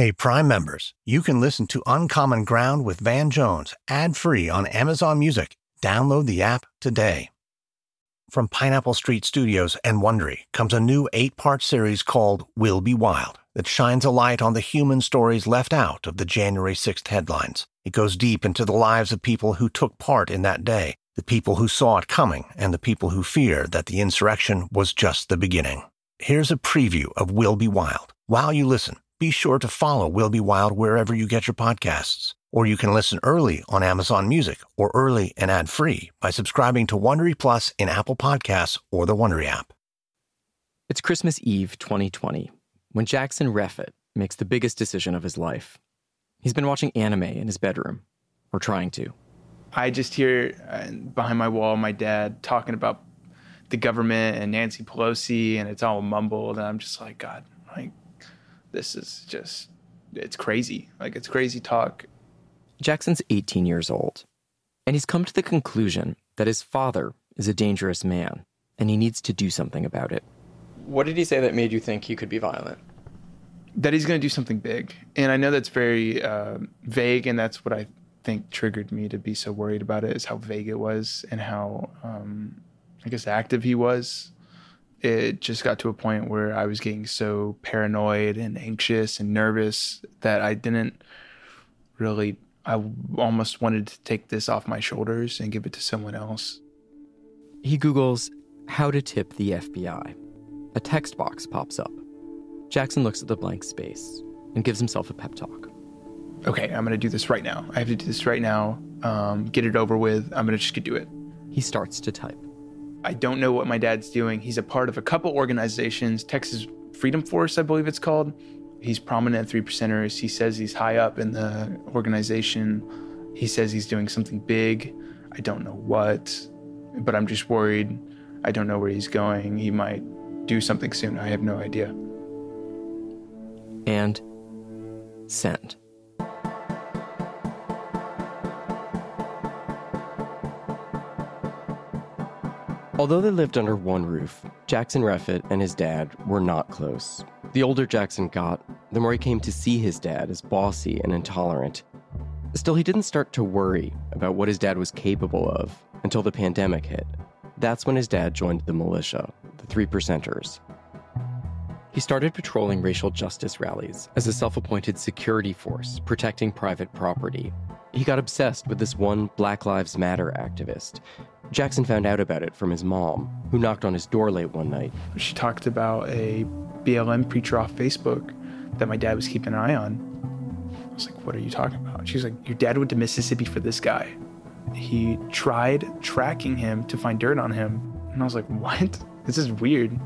Hey, Prime members, you can listen to Uncommon Ground with Van Jones ad free on Amazon Music. Download the app today. From Pineapple Street Studios and Wondery comes a new eight part series called Will Be Wild that shines a light on the human stories left out of the January 6th headlines. It goes deep into the lives of people who took part in that day, the people who saw it coming, and the people who fear that the insurrection was just the beginning. Here's a preview of Will Be Wild. While you listen, be sure to follow Will Be Wild wherever you get your podcasts. Or you can listen early on Amazon Music or early and ad-free by subscribing to Wondery Plus in Apple Podcasts or the Wondery app. It's Christmas Eve 2020 when Jackson Reffitt makes the biggest decision of his life. He's been watching anime in his bedroom, or trying to. I just hear uh, behind my wall my dad talking about the government and Nancy Pelosi, and it's all mumbled, and I'm just like, God, like this is just it's crazy. Like it's crazy talk. Jackson's 18 years old, and he's come to the conclusion that his father is a dangerous man, and he needs to do something about it. What did he say that made you think he could be violent? That he's going to do something big, and I know that's very uh, vague, and that's what I think triggered me to be so worried about it is how vague it was and how um, I guess active he was it just got to a point where I was getting so paranoid and anxious and nervous that I didn't really, I almost wanted to take this off my shoulders and give it to someone else. He Googles how to tip the FBI. A text box pops up. Jackson looks at the blank space and gives himself a pep talk. Okay, I'm going to do this right now. I have to do this right now. Um, get it over with. I'm going to just do it. He starts to type. I don't know what my dad's doing. He's a part of a couple organizations, Texas Freedom Force, I believe it's called. He's prominent three percenters. He says he's high up in the organization. He says he's doing something big. I don't know what, but I'm just worried. I don't know where he's going. He might do something soon. I have no idea. And send. Although they lived under one roof, Jackson Reffitt and his dad were not close. The older Jackson got, the more he came to see his dad as bossy and intolerant. Still, he didn't start to worry about what his dad was capable of until the pandemic hit. That's when his dad joined the militia, the Three Percenters. He started patrolling racial justice rallies as a self appointed security force protecting private property. He got obsessed with this one Black Lives Matter activist Jackson found out about it from his mom, who knocked on his door late one night. She talked about a BLM preacher off Facebook that my dad was keeping an eye on. I was like, What are you talking about? She's like, Your dad went to Mississippi for this guy. He tried tracking him to find dirt on him. And I was like, What? This is weird.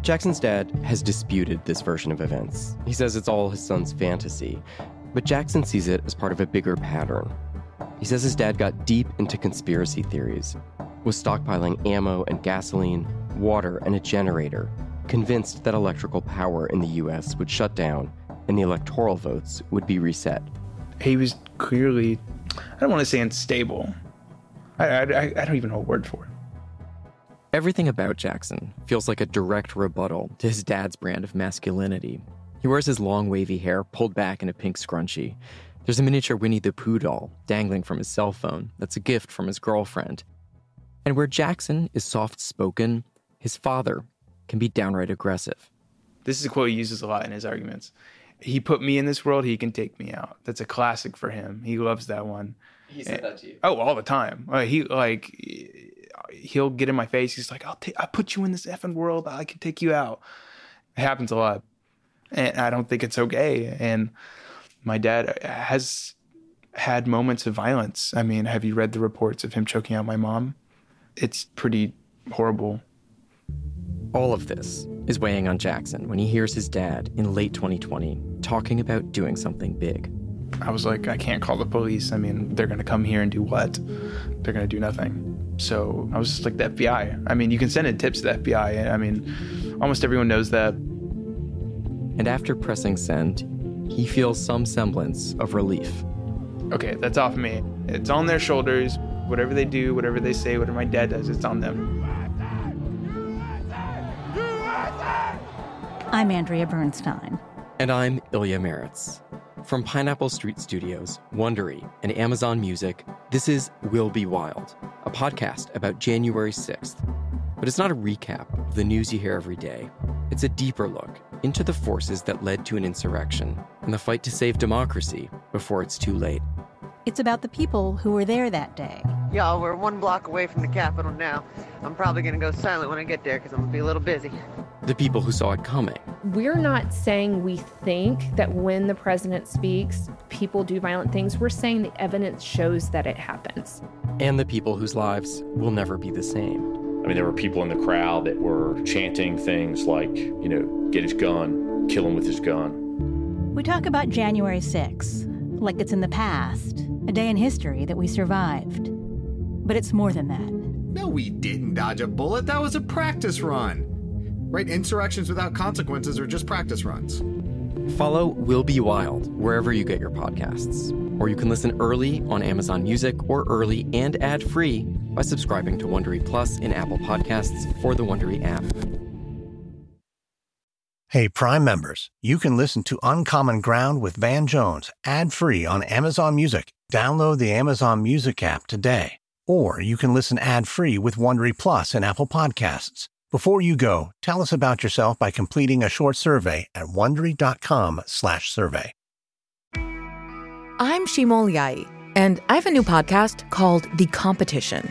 Jackson's dad has disputed this version of events. He says it's all his son's fantasy, but Jackson sees it as part of a bigger pattern he says his dad got deep into conspiracy theories, was stockpiling ammo and gasoline, water, and a generator, convinced that electrical power in the US would shut down and the electoral votes would be reset. He was clearly, I don't want to say unstable. I, I, I don't even know a word for it. Everything about Jackson feels like a direct rebuttal to his dad's brand of masculinity. He wears his long wavy hair pulled back in a pink scrunchie there's a miniature Winnie the Pooh doll dangling from his cell phone that's a gift from his girlfriend. And where Jackson is soft spoken, his father can be downright aggressive. This is a quote he uses a lot in his arguments. He put me in this world, he can take me out. That's a classic for him. He loves that one. He said and, that to you. Oh, all the time. He like he'll get in my face. He's like, "I'll take. I put you in this effing world. I can take you out." It happens a lot, and I don't think it's okay. And my dad has had moments of violence. I mean, have you read the reports of him choking out my mom? It's pretty horrible. All of this is weighing on Jackson when he hears his dad in late 2020 talking about doing something big. I was like, I can't call the police. I mean, they're going to come here and do what? They're going to do nothing. So I was just like, the FBI. I mean, you can send in tips to the FBI. I mean, almost everyone knows that. And after pressing send, he feels some semblance of relief. Okay, that's off me. It's on their shoulders. Whatever they do, whatever they say, whatever my dad does, it's on them. I'm Andrea Bernstein. And I'm Ilya Marritz. From Pineapple Street Studios, Wondery, and Amazon Music, this is Will Be Wild, a podcast about January 6th. But it's not a recap of the news you hear every day. It's a deeper look into the forces that led to an insurrection and the fight to save democracy before it's too late. It's about the people who were there that day. Y'all, we're one block away from the Capitol now. I'm probably gonna go silent when I get there because I'm gonna be a little busy. The people who saw it coming. We're not saying we think that when the president speaks, people do violent things. We're saying the evidence shows that it happens. And the people whose lives will never be the same. I mean, there were people in the crowd that were chanting things like, you know, get his gun, kill him with his gun. We talk about January 6th like it's in the past, a day in history that we survived. But it's more than that. No, we didn't dodge a bullet. That was a practice run. Right? Insurrections without consequences are just practice runs. Follow Will Be Wild wherever you get your podcasts. Or you can listen early on Amazon Music or early and ad free by subscribing to Wondery Plus in Apple Podcasts or the Wondery app. Hey, Prime members, you can listen to Uncommon Ground with Van Jones ad free on Amazon Music. Download the Amazon Music app today. Or you can listen ad free with Wondery Plus in Apple Podcasts. Before you go, tell us about yourself by completing a short survey at wondery.com/slash survey. I'm Shima Oliaee, and I have a new podcast called The Competition.